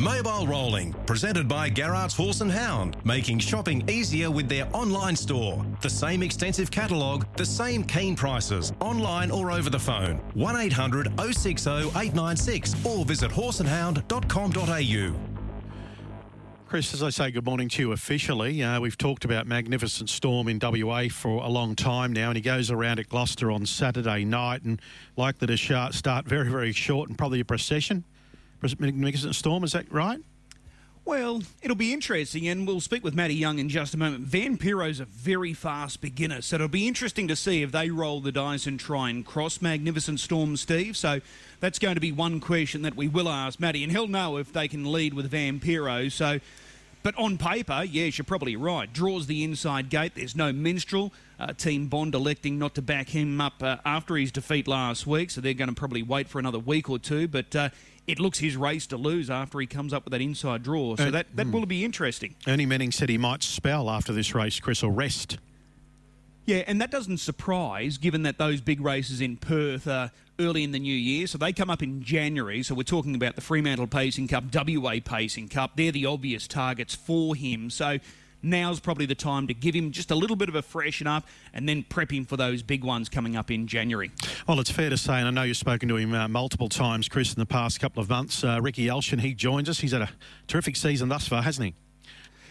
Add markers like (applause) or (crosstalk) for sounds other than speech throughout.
Mobile Rolling, presented by Garrard's Horse and Hound, making shopping easier with their online store. The same extensive catalogue, the same keen prices, online or over the phone. 1800 060 896 or visit horseandhound.com.au. Chris, as I say good morning to you officially, uh, we've talked about Magnificent Storm in WA for a long time now, and he goes around at Gloucester on Saturday night and likely to start very, very short and probably a procession. Magnificent Storm, is that right? Well, it'll be interesting, and we'll speak with Matty Young in just a moment. Van Vampiro's a very fast beginner, so it'll be interesting to see if they roll the dice and try and cross Magnificent Storm, Steve. So that's going to be one question that we will ask Matty, and he'll know if they can lead with Van Vampiro. So, but on paper, yes, you're probably right. Draws the inside gate. There's no minstrel. Uh, Team Bond electing not to back him up uh, after his defeat last week, so they're going to probably wait for another week or two. But uh, it looks his race to lose after he comes up with that inside draw. So that, that mm. will be interesting. Ernie Menning said he might spell after this race, Chris, or rest. Yeah, and that doesn't surprise given that those big races in Perth are early in the new year. So they come up in January. So we're talking about the Fremantle Pacing Cup, WA Pacing Cup. They're the obvious targets for him. So now's probably the time to give him just a little bit of a freshen up and then prep him for those big ones coming up in January. Well, it's fair to say, and I know you've spoken to him uh, multiple times, Chris, in the past couple of months. Uh, Ricky Alchin, he joins us. He's had a terrific season thus far, hasn't he?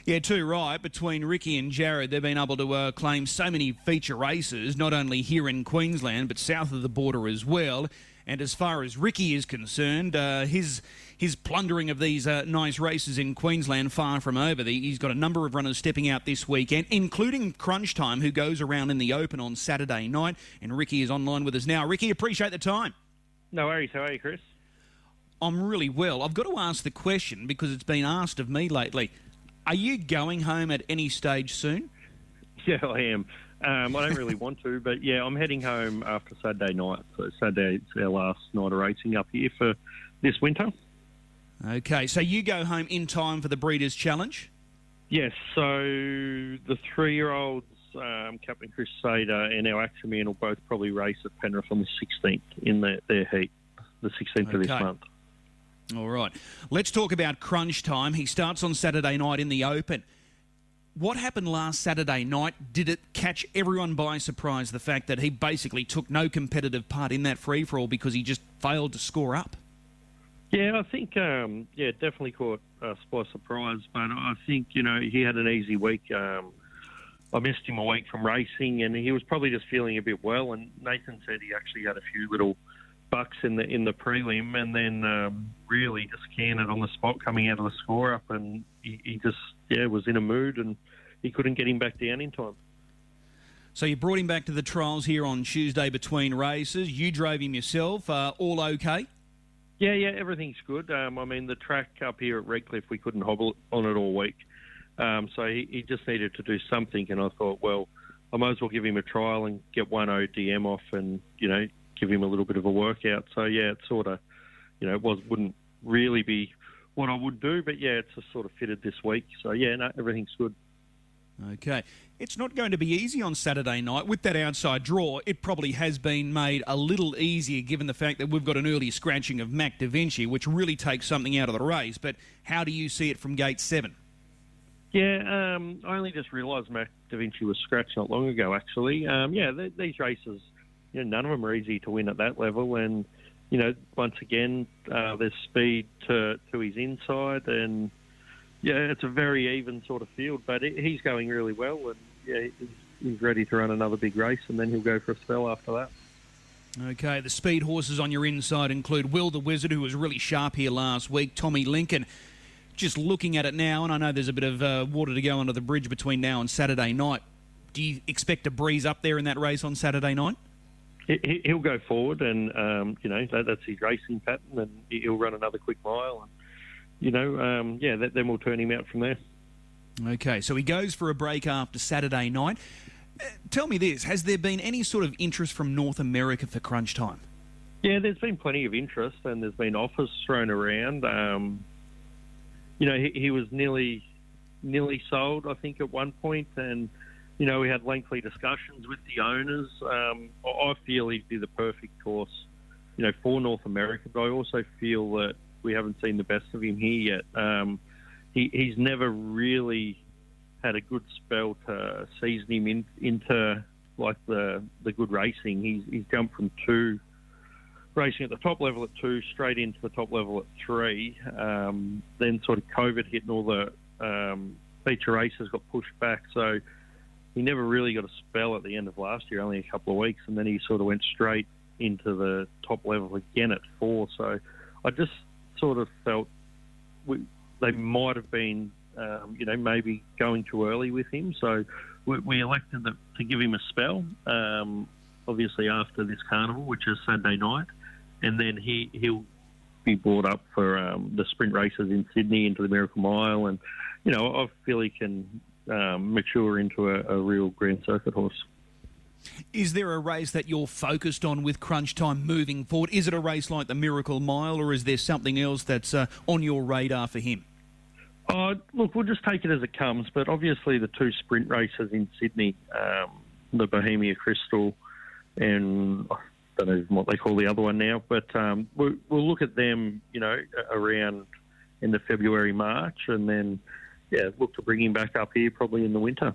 Yeah, too right. Between Ricky and Jared, they've been able to uh, claim so many feature races, not only here in Queensland, but south of the border as well. And as far as Ricky is concerned, uh, his his plundering of these uh, nice races in Queensland far from over. He's got a number of runners stepping out this weekend, including Crunch Time, who goes around in the Open on Saturday night. And Ricky is online with us now. Ricky, appreciate the time. No worries. How are you, Chris? I'm really well. I've got to ask the question because it's been asked of me lately. Are you going home at any stage soon? Yeah, I am. Um, I don't really (laughs) want to, but yeah, I'm heading home after Saturday night. So Saturday it's our last night of racing up here for this winter. Okay, so you go home in time for the Breeders' Challenge? Yes, so the three year olds, um, Captain Crusader and our Action Man will both probably race at Penrith on the 16th in their, their heat, the 16th okay. of this month. All right. Let's talk about crunch time. He starts on Saturday night in the Open. What happened last Saturday night? Did it catch everyone by surprise the fact that he basically took no competitive part in that free for all because he just failed to score up? Yeah, I think um, yeah, definitely caught us by surprise. But I think you know he had an easy week. Um, I missed him a week from racing, and he was probably just feeling a bit well. And Nathan said he actually had a few little bucks in the in the prelim, and then um, really just canned it on the spot coming out of the score up, and he, he just yeah was in a mood, and he couldn't get him back down in time. So you brought him back to the trials here on Tuesday between races. You drove him yourself. Uh, all okay? Yeah, yeah, everything's good. Um, I mean, the track up here at Redcliffe, we couldn't hobble on it all week. Um, so he, he, just needed to do something, and I thought, well, I might as well give him a trial and get one ODM off, and you know, give him a little bit of a workout. So yeah, it sort of, you know, it was wouldn't really be what I would do, but yeah, it's just sort of fitted this week. So yeah, no, everything's good. Okay. It's not going to be easy on Saturday night. With that outside draw, it probably has been made a little easier given the fact that we've got an early scratching of Mac Da Vinci, which really takes something out of the race. But how do you see it from gate seven? Yeah, um, I only just realised Mac Da Vinci was scratched not long ago, actually. Um, yeah, th- these races, you know, none of them are easy to win at that level. And, you know, once again, uh, there's speed to, to his inside and yeah, it's a very even sort of field, but he's going really well, and yeah, he's ready to run another big race, and then he'll go for a spell after that. Okay, the speed horses on your inside include Will the Wizard, who was really sharp here last week, Tommy Lincoln. Just looking at it now, and I know there's a bit of uh, water to go under the bridge between now and Saturday night. Do you expect a breeze up there in that race on Saturday night? He'll go forward, and um, you know that's his racing pattern, and he'll run another quick mile. And you know, um, yeah, that, then we'll turn him out from there. Okay, so he goes for a break after Saturday night. Uh, tell me this: Has there been any sort of interest from North America for Crunch Time? Yeah, there's been plenty of interest, and there's been offers thrown around. Um, you know, he, he, was nearly nearly sold, I think, at one point, and you know, we had lengthy discussions with the owners. Um, I feel he'd be the perfect horse, you know, for North America, but I also feel that we haven't seen the best of him here yet. Um, he, he's never really had a good spell to season him in, into like the the good racing. He's he's jumped from two racing at the top level at two straight into the top level at three. Um, then sort of COVID hit and all the um, feature races got pushed back, so he never really got a spell at the end of last year, only a couple of weeks, and then he sort of went straight into the top level again at four. So I just sort of felt we, they might have been, um, you know, maybe going too early with him. So we, we elected the, to give him a spell, um, obviously after this carnival, which is Saturday night, and then he he'll be brought up for um, the sprint races in Sydney into the Miracle Mile, and you know I feel he can um, mature into a, a real Grand Circuit horse. Is there a race that you're focused on with Crunch Time moving forward? Is it a race like the Miracle Mile, or is there something else that's uh, on your radar for him? Uh, look, we'll just take it as it comes. But obviously, the two sprint races in Sydney, um, the Bohemia Crystal, and I don't know what they call the other one now, but um, we'll, we'll look at them, you know, around in the February, March, and then yeah, look to bring him back up here probably in the winter.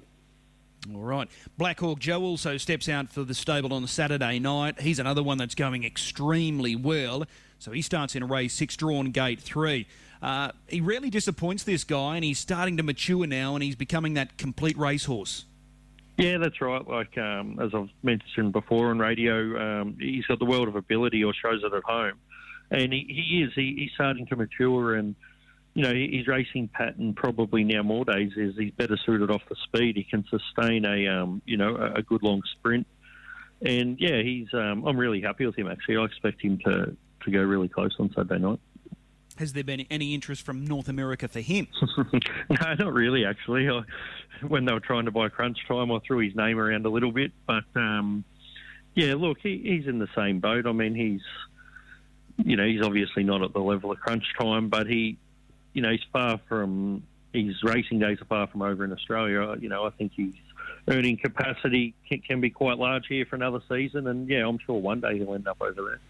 All right. Black Hawk Joe also steps out for the stable on the Saturday night. He's another one that's going extremely well. So he starts in a race six drawn gate three. Uh, he really disappoints this guy, and he's starting to mature now, and he's becoming that complete racehorse. Yeah, that's right. Like um, as I've mentioned before on radio, um, he's got the world of ability, or shows it at home, and he, he is. He, he's starting to mature and you know, his racing pattern probably now more days is he's better suited off the speed. He can sustain a, um, you know, a good long sprint. And yeah, he's. Um, I'm really happy with him. Actually, I expect him to to go really close on Saturday night. Has there been any interest from North America for him? (laughs) no, not really. Actually, I, when they were trying to buy Crunch Time, I threw his name around a little bit. But um, yeah, look, he, he's in the same boat. I mean, he's, you know, he's obviously not at the level of Crunch Time, but he you know, he's far from his racing days are far from over in Australia. You know, I think his earning capacity can, can, be quite large here for another season, and yeah, I'm sure one day he'll end up over there.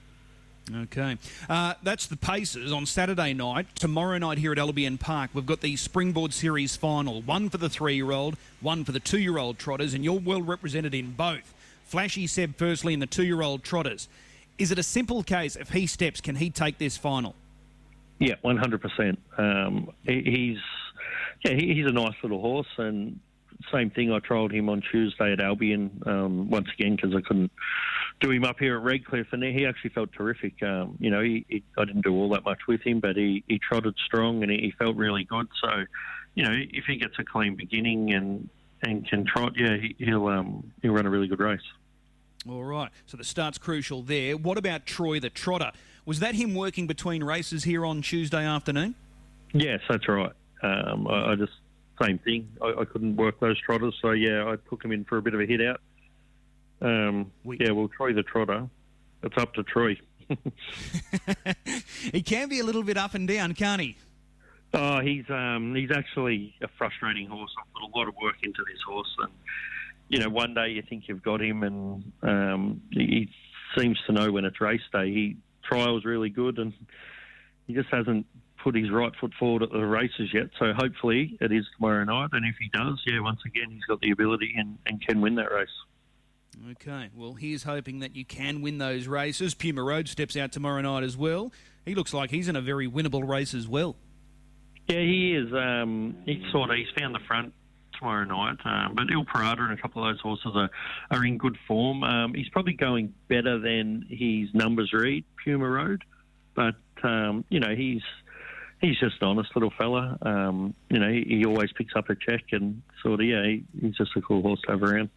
Okay. Uh, that's the Pacers on Saturday night. Tomorrow night here at Albion Park, we've got the Springboard Series final. One for the three year old, one for the two year old trotters, and you're well represented in both. Flashy said firstly in the two year old trotters. Is it a simple case if he steps, can he take this final? Yeah, one hundred percent. Um, he's yeah, he's a nice little horse, and same thing. I trialled him on Tuesday at Albion um, once again because I couldn't do him up here at Redcliffe, and he actually felt terrific. Um, you know, he, he, I didn't do all that much with him, but he, he trotted strong and he, he felt really good. So, you know, if he gets a clean beginning and and can trot, yeah, he, will um, he'll run a really good race. All right. So the start's crucial there. What about Troy the Trotter? Was that him working between races here on Tuesday afternoon? Yes, that's right. Um, I, I, just same thing. I, I, couldn't work those trotters, so yeah, I took him in for a bit of a hit out. Um, we, yeah, well, Troy the Trotter. It's up to Troy. (laughs) he can be a little bit up and down, can't he? Oh, he's um, he's actually a frustrating horse. I've put a lot of work into this horse, and you know, one day you think you've got him, and um, he seems to know when it's race day. He trial's really good, and he just hasn't put his right foot forward at the races yet. So hopefully it is tomorrow night, and if he does, yeah, once again he's got the ability and, and can win that race. Okay, well, he's hoping that you can win those races. Puma Road steps out tomorrow night as well. He looks like he's in a very winnable race as well. Yeah, he is. Um, he's sort of he's found the front tomorrow night. Um, but Il Parada and a couple of those horses are, are in good form. Um, he's probably going better than his numbers read, Puma Road. But, um, you know, he's he's just an honest little fella. Um, you know, he, he, always picks up a check and sort of, yeah, he, he's just a cool horse to have around.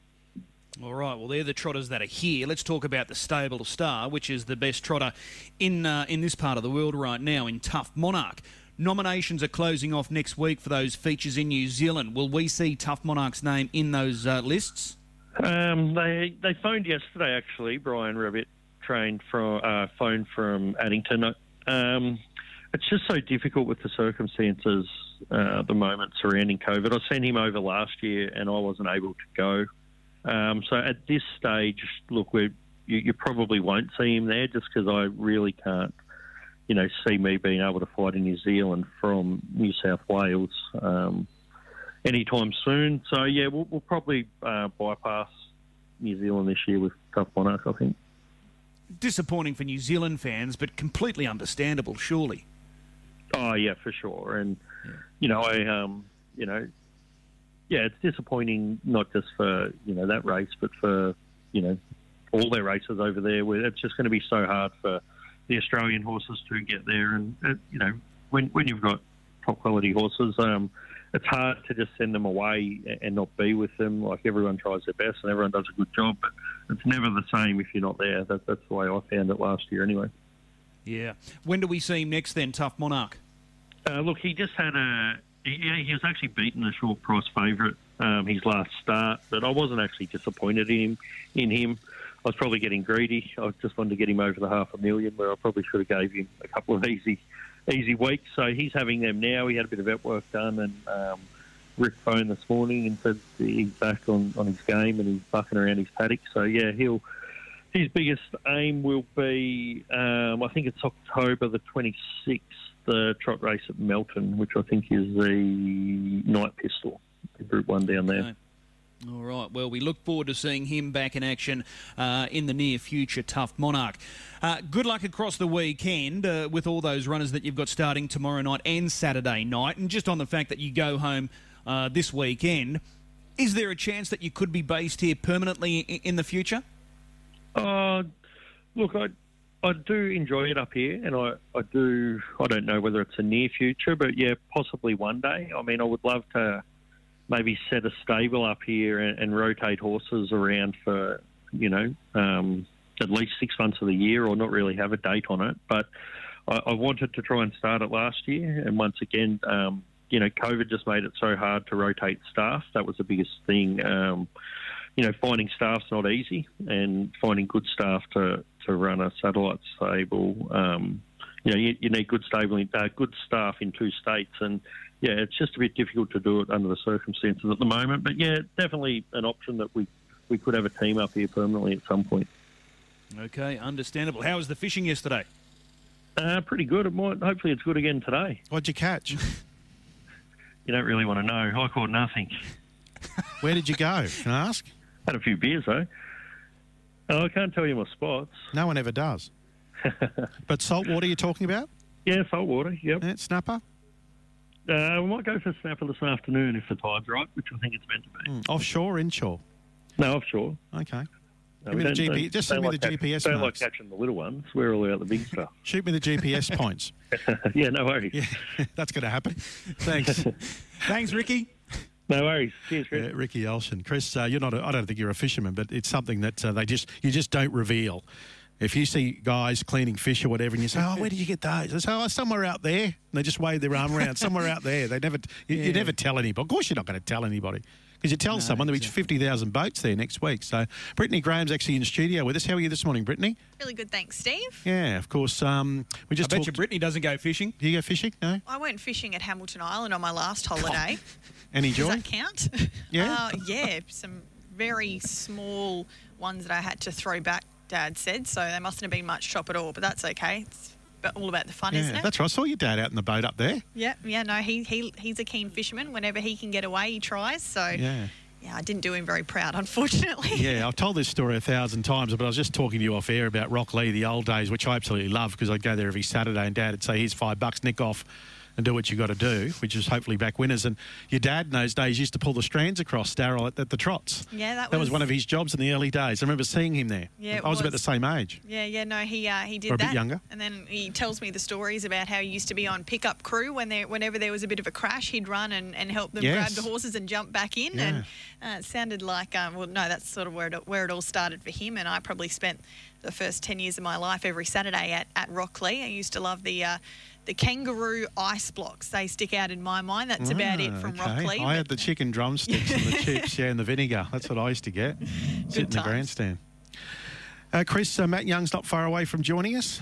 All right, well, they're the trotters that are here. Let's talk about the Stable Star, which is the best trotter in uh, in this part of the world right now in Tough Monarch. Nominations are closing off next week for those features in New Zealand. Will we see Tough Monarch's name in those uh, lists? Um, they they phoned yesterday actually. Brian Rabbit trained from uh, from Addington. Um, it's just so difficult with the circumstances uh, at the moment surrounding COVID. I sent him over last year and I wasn't able to go. Um, so at this stage, look, you, you, probably won't see him there just because I really can't you know, see me being able to fight in New Zealand from New South Wales um, anytime soon. So yeah, we'll, we'll probably uh, bypass New Zealand this year with Tough Monarch. I think. Disappointing for New Zealand fans, but completely understandable, surely. Oh yeah, for sure. And yeah. you know, I um, you know, yeah, it's disappointing not just for you know that race, but for you know all their races over there. Where it's just going to be so hard for the Australian horses to get there. And uh, you know, when when you've got top quality horses, um, it's hard to just send them away and not be with them. Like everyone tries their best and everyone does a good job, but it's never the same if you're not there. That, that's the way I found it last year, anyway. Yeah. When do we see him next? Then, Tough Monarch. Uh, look, he just had a. Yeah, he was actually beaten a short price favourite um, his last start, but I wasn't actually disappointed in him. In him, I was probably getting greedy. I just wanted to get him over the half a million, where I probably should have gave him a couple of easy, easy weeks. So he's having them now. He had a bit of vet work done, and um, Rick phoned this morning and said he's back on, on his game and he's bucking around his paddock. So yeah, he'll. His biggest aim will be, um, I think it's October the 26th, the trot race at Melton, which I think is the Knight Pistol, Group One down there. All right. Well, we look forward to seeing him back in action uh, in the near future. Tough Monarch. Uh, good luck across the weekend uh, with all those runners that you've got starting tomorrow night and Saturday night. And just on the fact that you go home uh, this weekend, is there a chance that you could be based here permanently in the future? Uh, look, I I do enjoy it up here, and I, I do. I don't know whether it's a near future, but yeah, possibly one day. I mean, I would love to maybe set a stable up here and, and rotate horses around for, you know, um, at least six months of the year or not really have a date on it. But I, I wanted to try and start it last year. And once again, um, you know, COVID just made it so hard to rotate staff. That was the biggest thing. Um, you know, finding staff's not easy, and finding good staff to, to run a satellite stable. Um, you know, you, you need good stable, uh, good staff in two states, and yeah, it's just a bit difficult to do it under the circumstances at the moment. But yeah, definitely an option that we we could have a team up here permanently at some point. Okay, understandable. How was the fishing yesterday? Uh, pretty good. It might, hopefully, it's good again today. What'd you catch? (laughs) you don't really want to know. I caught nothing. (laughs) Where did you go? Can I ask? Had a few beers though. Oh, I can't tell you my spots. No one ever does. (laughs) but salt water you're talking about? Yeah, salt water. Yep. Yeah, snapper. Uh, we might go for a snapper this afternoon if the tide's right, which I think it's meant to be. Mm, offshore, inshore? No, offshore. Okay. No, Give me the GPS. Just send me like the GPS. Don't like catching the little ones. We're all about the big stuff. (laughs) Shoot me the GPS (laughs) points. yeah, no worries. Yeah, (laughs) that's going to happen. Thanks. Thanks, Ricky. No worries. Cheers, Chris. Yeah, Ricky Alchin. Chris, uh, you're not. I don't think you're a fisherman, but it's something that uh, they just you just don't reveal. If you see guys cleaning fish or whatever, and you say, "Oh, where did you get those?" They say, "Oh, somewhere out there." And they just wave their arm around, somewhere out there. They never, you, yeah. you never tell anybody. Of course, you're not going to tell anybody because you tell no, someone there'll be fifty thousand boats there next week. So, Brittany Graham's actually in studio with us. How are you this morning, Brittany? Really good, thanks, Steve. Yeah, of course. Um, we just. I bet talked... you Brittany doesn't go fishing. Do you go fishing? No. I went fishing at Hamilton Island on my last holiday. (laughs) Any joy? Does that count? Yeah. (laughs) Uh, yeah, some very small ones that I had to throw back Dad said, so they mustn't have been much chop at all, but that's okay. It's all about the fun, yeah, isn't it? That's right. I saw your dad out in the boat up there. Yeah, yeah. No, he, he he's a keen fisherman. Whenever he can get away, he tries. So yeah. Yeah, I didn't do him very proud, (laughs) unfortunately. Yeah, I've told this story a thousand times, but I was just talking to you off air about Rocklea, the old days, which I absolutely love because I'd go there every Saturday and Dad would say, here's five bucks, nick off and do what you got to do, which is hopefully back winners. And your dad in those days used to pull the strands across Daryl at, at, the trots. Yeah, that, that was, was, one of his jobs in the early days. I remember seeing him there. Yeah, I was, was, about the same age. Yeah, yeah, no, he uh, he did or a that. bit younger. And then he tells me the stories about how he used to be on pickup crew when there, whenever there was a bit of a crash, he'd run and, and help them yes. grab the horses and jump back in. Yeah. And uh, it sounded like, um, well, no, that's sort of where it, where it all started for him. And I probably spent the first 10 years of my life every Saturday at, at Rocklea. I used to love the. Uh, the kangaroo ice blocks. They stick out in my mind. That's ah, about it ah, from okay. Rocklea. I had the chicken drumsticks and the (laughs) chips, yeah, and the vinegar. That's what I used to get. Sit in the grandstand. Uh, Chris, uh, Matt Young's not far away from joining us.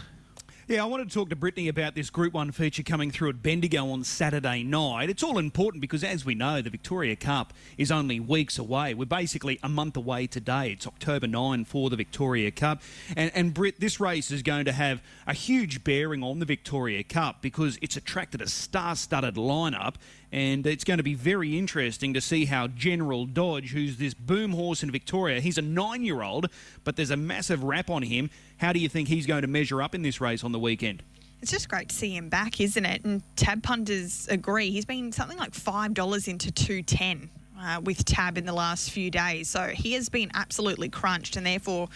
Yeah, I wanted to talk to Brittany about this Group 1 feature coming through at Bendigo on Saturday night. It's all important because, as we know, the Victoria Cup is only weeks away. We're basically a month away today. It's October 9 for the Victoria Cup. And, and Britt, this race is going to have a huge bearing on the Victoria Cup because it's attracted a star studded lineup and it's going to be very interesting to see how General Dodge, who's this boom horse in Victoria, he's a nine year old, but there's a massive rap on him. How do you think he's going to measure up in this race on the weekend? It's just great to see him back, isn't it? And tab punters agree. He's been something like $5 into 210 uh, with tab in the last few days. So he has been absolutely crunched, and therefore,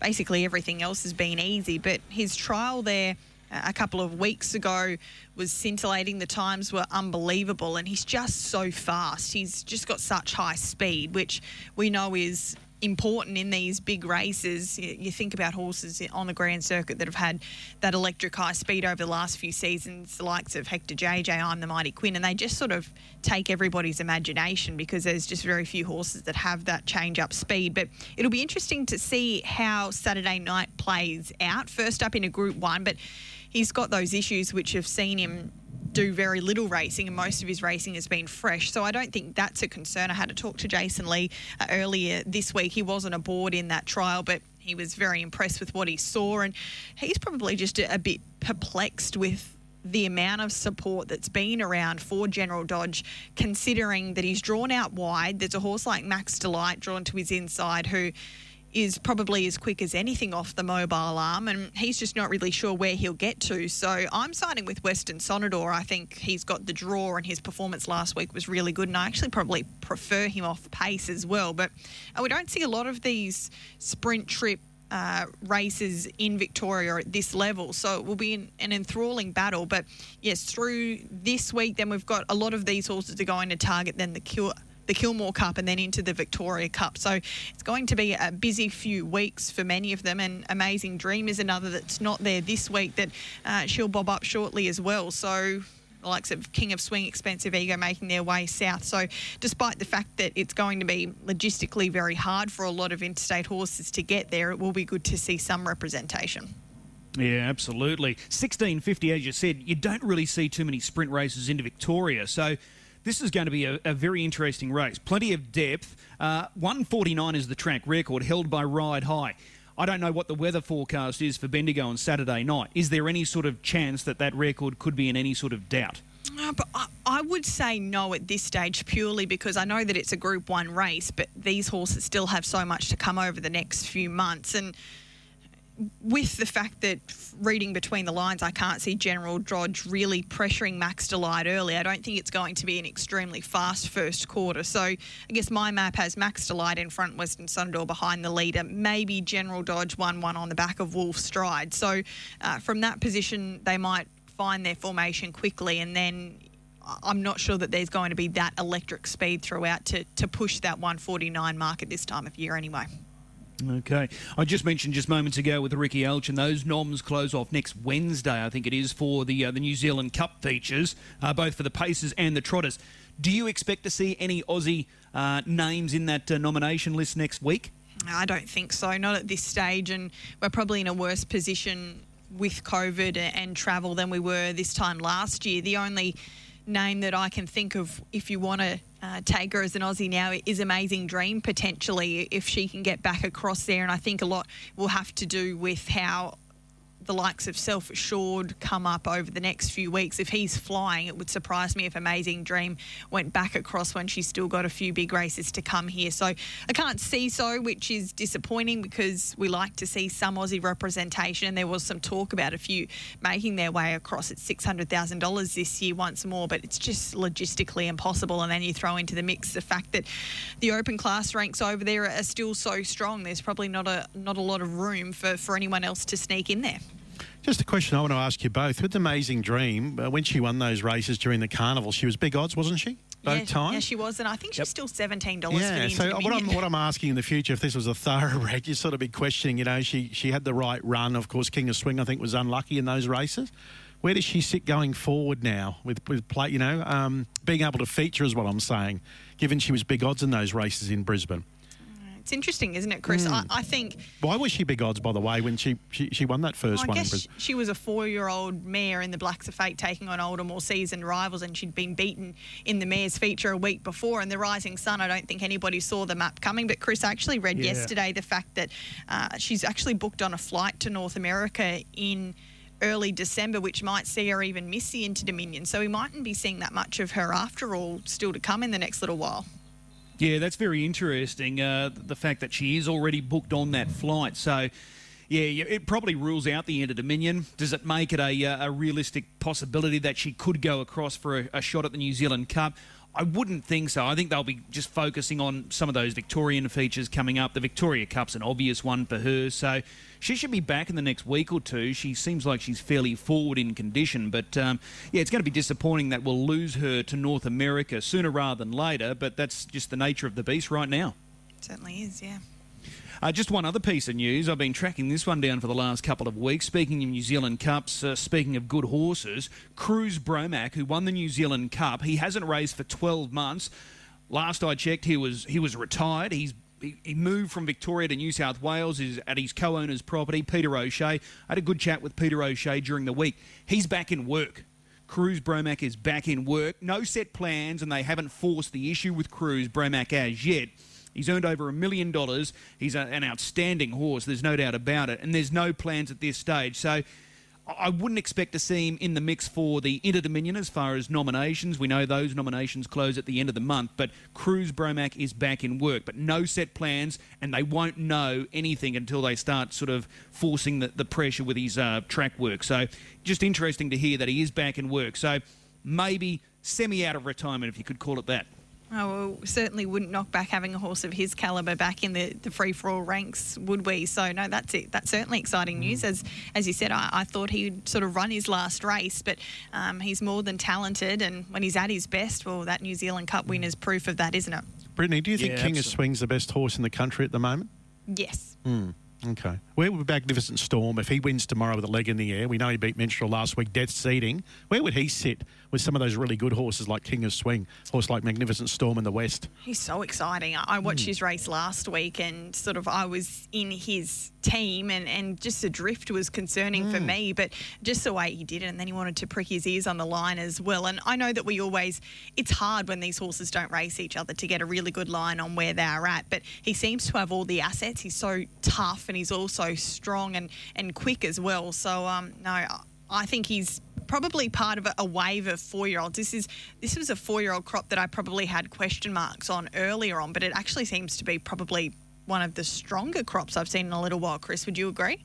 basically everything else has been easy. But his trial there uh, a couple of weeks ago was scintillating. The times were unbelievable, and he's just so fast. He's just got such high speed, which we know is important in these big races. You think about horses on the Grand Circuit that have had that electric high speed over the last few seasons, the likes of Hector JJ, I'm the Mighty Quinn, and they just sort of take everybody's imagination because there's just very few horses that have that change up speed. But it'll be interesting to see how Saturday night plays out. First up in a Group One, but he's got those issues which have seen him do very little racing, and most of his racing has been fresh. So I don't think that's a concern. I had to talk to Jason Lee uh, earlier this week. He wasn't aboard in that trial, but he was very impressed with what he saw, and he's probably just a, a bit perplexed with the amount of support that's been around for General Dodge, considering that he's drawn out wide. There's a horse like Max Delight drawn to his inside who is probably as quick as anything off the mobile arm, and he's just not really sure where he'll get to. So I'm siding with Western Sonador. I think he's got the draw, and his performance last week was really good, and I actually probably prefer him off pace as well. But uh, we don't see a lot of these sprint trip uh, races in Victoria at this level. So it will be an, an, enthralling battle. But yes, through this week, then we've got a lot of these horses are going to target then the cure the Kilmore Cup and then into the Victoria Cup. So it's going to be a busy few weeks for many of them. And Amazing Dream is another that's not there this week that uh, she'll bob up shortly as well. So the likes of King of Swing, Expensive Ego making their way south. So, despite the fact that it's going to be logistically very hard for a lot of interstate horses to get there, it will be good to see some representation. Yeah, absolutely. 1650, as you said, you don't really see too many sprint races into Victoria. So, this is going to be a, a very interesting race. Plenty of depth. Uh, 149 is the track record held by Ride High. I don't know what the weather forecast is for Bendigo on Saturday night. Is there any sort of chance that that record could be in any sort of doubt? Uh, but I, I would say no at this stage purely because I know that it's a Group 1 race, but these horses still have so much to come over the next few months. And with the fact that reading between the lines, I can't see General Dodge really pressuring Max Delight early. I don't think it's going to be an extremely fast first quarter. So I guess my map has Max Delight in front, Western Sonador behind the leader, maybe General Dodge 1 1 on the back of Wolf Stride. So uh, from that position, they might find their formation quickly and then I'm not sure that there's going to be that electric speed throughout to, to push that 149 mark at this time of year anyway. Okay. I just mentioned just moments ago with Ricky Elch, and those noms close off next Wednesday, I think it is, for the uh, the New Zealand Cup features, uh, both for the Pacers and the Trotters. Do you expect to see any Aussie uh, names in that uh, nomination list next week? I don't think so, not at this stage, and we're probably in a worse position with COVID and travel than we were this time last year. The only name that I can think of, if you want to uh, take her as an Aussie now, is Amazing Dream potentially if she can get back across there. And I think a lot will have to do with how the likes of Self Assured come up over the next few weeks. If he's flying, it would surprise me if Amazing Dream went back across when she's still got a few big races to come here. So I can't see so, which is disappointing because we like to see some Aussie representation. There was some talk about a few making their way across at $600,000 this year once more, but it's just logistically impossible. And then you throw into the mix the fact that the open class ranks over there are still so strong. There's probably not a not a lot of room for, for anyone else to sneak in there. Just a question I want to ask you both. With Amazing Dream, uh, when she won those races during the carnival, she was big odds, wasn't she? Both yeah, times? Yeah, she was, and I think she's yep. still seventeen dollars. Yeah. so what I'm what I'm asking in the future, if this was a thoroughbred, (laughs) you'd sort of be questioning. You know, she she had the right run. Of course, King of Swing, I think, was unlucky in those races. Where does she sit going forward now with with play? You know, um, being able to feature is what I'm saying. Given she was big odds in those races in Brisbane It's interesting, isn't it, Chris? Mm. I, I, think. Why was she big odds, by the way, when she she, she won that first I one? I guess she was a four-year-old mare in the Blacks A Fake taking on older, more seasoned rivals, and she'd been beaten in the mares feature a week before. And the Rising Sun, I don't think anybody saw the map coming. But Chris, I actually read yeah. yesterday the fact that uh, she's actually booked on a flight to North America in early December, which might see her even miss the Inter Dominion. So we mightn't be seeing that much of her after all still to come in the next little while. Yeah, that's very interesting. Uh, the fact that she is already booked on that flight. So, yeah, it probably rules out the Inter Dominion. Does it make it a, uh, a realistic possibility that she could go across for a, a shot at the New Zealand Cup? I wouldn't think so. I think they'll be just focusing on some of those Victorian features coming up. The Victoria Cup's an obvious one for her, so she should be back in the next week or two. She seems like she's fairly forward in condition, but um, yeah, it's going to be disappointing that we'll lose her to North America sooner rather than later. But that's just the nature of the beast right now. It certainly is, yeah. Uh, just one other piece of news. I've been tracking this one down for the last couple of weeks. Speaking of New Zealand Cups, uh, speaking of good horses, Cruz Bromac, who won the New Zealand Cup, he hasn't raced for 12 months. Last I checked, he was he was retired. He's he, moved from Victoria to New South Wales is at his co-owner's property, Peter O'Shea. I had a good chat with Peter O'Shea during the week. He's back in work. Cruz Bromac is back in work. No set plans, and they haven't forced the issue with Cruz Bromac as yet. He's earned over a million dollars. He's a, an outstanding horse. There's no doubt about it. And there's no plans at this stage. So I wouldn't expect to see him in the mix for the Inter Dominion as far as nominations. We know those nominations close at the end of the month, but Cruz Bromac is back in work, but no set plans, and they won't know anything until they start sort of forcing the, the pressure with his uh, track work. So just interesting to hear that he is back in work. So maybe semi out of retirement, if you could call it that. Oh, well, certainly wouldn't knock back having a horse of his calibre back in the, the free for all ranks, would we? So no, that's it. That's certainly exciting news. Mm. As as you said, I, I, thought he'd sort of run his last race, but um, he's more than talented, and when he's at his best, well, that New Zealand Cup win is proof of that, isn't it? Brittany, do you think yeah, King of Swing's the best horse in the country at the moment? Yes. Mm. Okay. Where would Magnificent Storm, if he wins tomorrow with a leg in the air, we know he beat Minstrel last week, death seating, where would he sit with some of those really good horses like King of Swing, horse like Magnificent Storm in the West? He's so exciting. I watched mm. his race last week and sort of I was in his team and, and just the drift was concerning mm. for me, but just the way he did it and then he wanted to prick his ears on the line as well. And I know that we always, it's hard when these horses don't race each other to get a really good line on where they're at, but he seems to have all the assets. He's so tough and he's also strong and, and quick as well. So, um, no, I think he's probably part of a, wave of four-year-olds. This is this was a four-year-old crop that I probably had question marks on earlier on, but it actually seems to be probably one of the stronger crops I've seen in a little while. Chris, would you agree?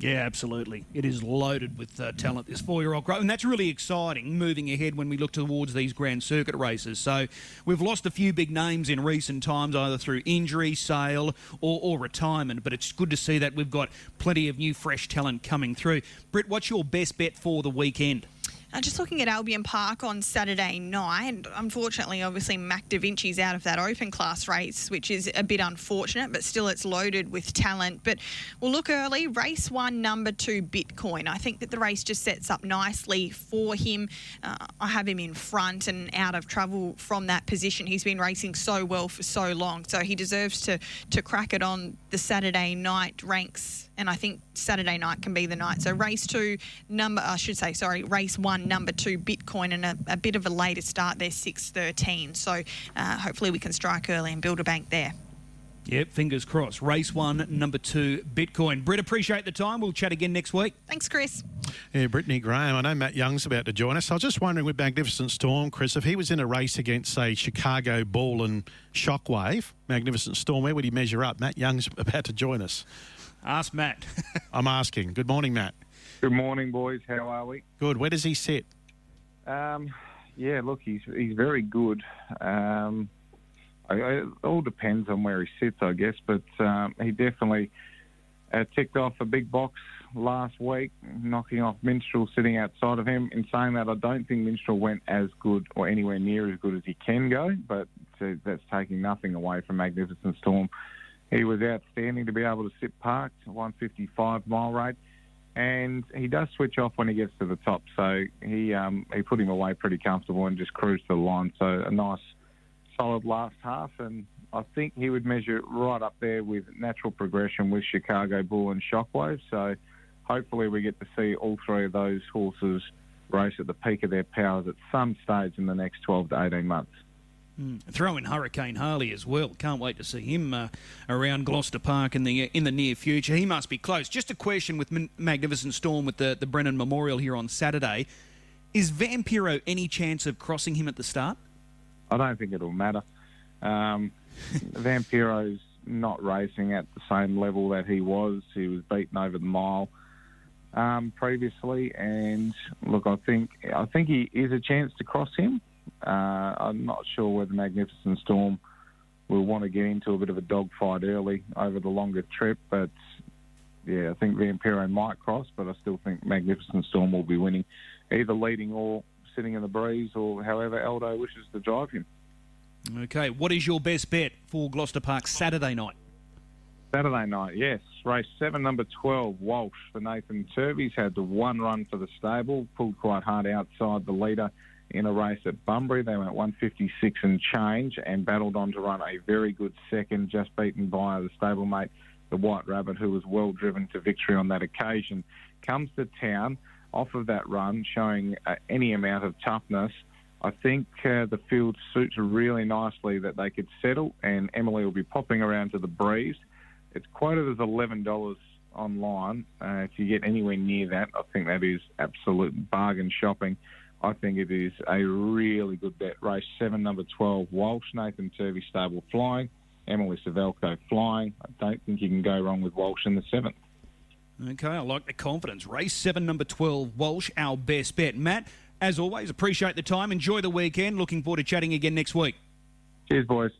Yeah, absolutely. It is loaded with uh, talent, this four year old growth. And that's really exciting moving ahead when we look towards these Grand Circuit races. So we've lost a few big names in recent times, either through injury, sale, or, or retirement. But it's good to see that we've got plenty of new, fresh talent coming through. Britt, what's your best bet for the weekend? Uh, just looking at Albion Park on Saturday night, unfortunately, obviously, Mac Da Vinci's out of that open class race, which is a bit unfortunate, but still it's loaded with talent. But we'll look early. Race one, number two, Bitcoin. I think that the race just sets up nicely for him. Uh, I have him in front and out of trouble from that position. He's been racing so well for so long, so he deserves to, to crack it on the Saturday night ranks and I think Saturday night can be the night. So race two, number I should say, sorry, race one, number two, Bitcoin, and a, a bit of a later start there, six thirteen. So uh, hopefully we can strike early and build a bank there. Yep, fingers crossed. Race one, number two, Bitcoin. Britt, appreciate the time. We'll chat again next week. Thanks, Chris. Yeah, Brittany Graham. I know Matt Young's about to join us. I was just wondering with Magnificent Storm, Chris, if he was in a race against, say, Chicago Bull and Shockwave, Magnificent Storm, where would he measure up? Matt Young's (laughs) about to join us. Ask Matt. (laughs) I'm asking. Good morning, Matt. Good morning, boys. How are we? Good. Where does he sit? Um, yeah, look, he's he's very good. Um, I, I, it all depends on where he sits, I guess, but um, he definitely uh, ticked off a big box last week, knocking off Minstrel sitting outside of him. In saying that, I don't think Minstrel went as good or anywhere near as good as he can go, but uh, that's taking nothing away from Magnificent Storm he was outstanding to be able to sit parked, 155 mile rate, and he does switch off when he gets to the top. So he um, he put him away pretty comfortable and just cruised to the line. So a nice, solid last half, and I think he would measure right up there with natural progression with Chicago Bull and Shockwave. So hopefully we get to see all three of those horses race at the peak of their powers at some stage in the next 12 to 18 months. Mm. Throw in Hurricane Harley as well. Can't wait to see him uh, around Gloucester Park in the in the near future. He must be close. Just a question with Magnificent Storm with the, the Brennan Memorial here on Saturday. Is Vampiro any chance of crossing him at the start? I don't think it'll matter. Um, (laughs) Vampiro's not racing at the same level that he was. He was beaten over the mile um, previously, and look, I think I think he is a chance to cross him. Uh, I'm not sure whether Magnificent Storm will want to get into a bit of a dogfight early over the longer trip, but yeah, I think Vampiro might cross, but I still think Magnificent Storm will be winning, either leading or sitting in the breeze, or however Aldo wishes to drive him. Okay, what is your best bet for Gloucester Park Saturday night? Saturday night, yes. Race seven, number 12, Walsh for Nathan Turvey's had the one run for the stable, pulled quite hard outside the leader in a race at Bunbury. They went 156 and change and battled on to run a very good second, just beaten by the stablemate, the White Rabbit, who was well driven to victory on that occasion. Comes to town off of that run, showing uh, any amount of toughness. I think uh, the field suits really nicely that they could settle, and Emily will be popping around to the breeze. It's quoted as $11 online. Uh, if you get anywhere near that, I think that is absolute bargain shopping. I think it is a really good bet. Race 7, number 12, Walsh, Nathan Turvey Stable flying, Emily Suvaljko flying. I don't think you can go wrong with Walsh in the 7th. Okay, I like the confidence. Race 7, number 12, Walsh, our best bet. Matt, as always, appreciate the time. Enjoy the weekend. Looking forward to chatting again next week. Cheers, boys.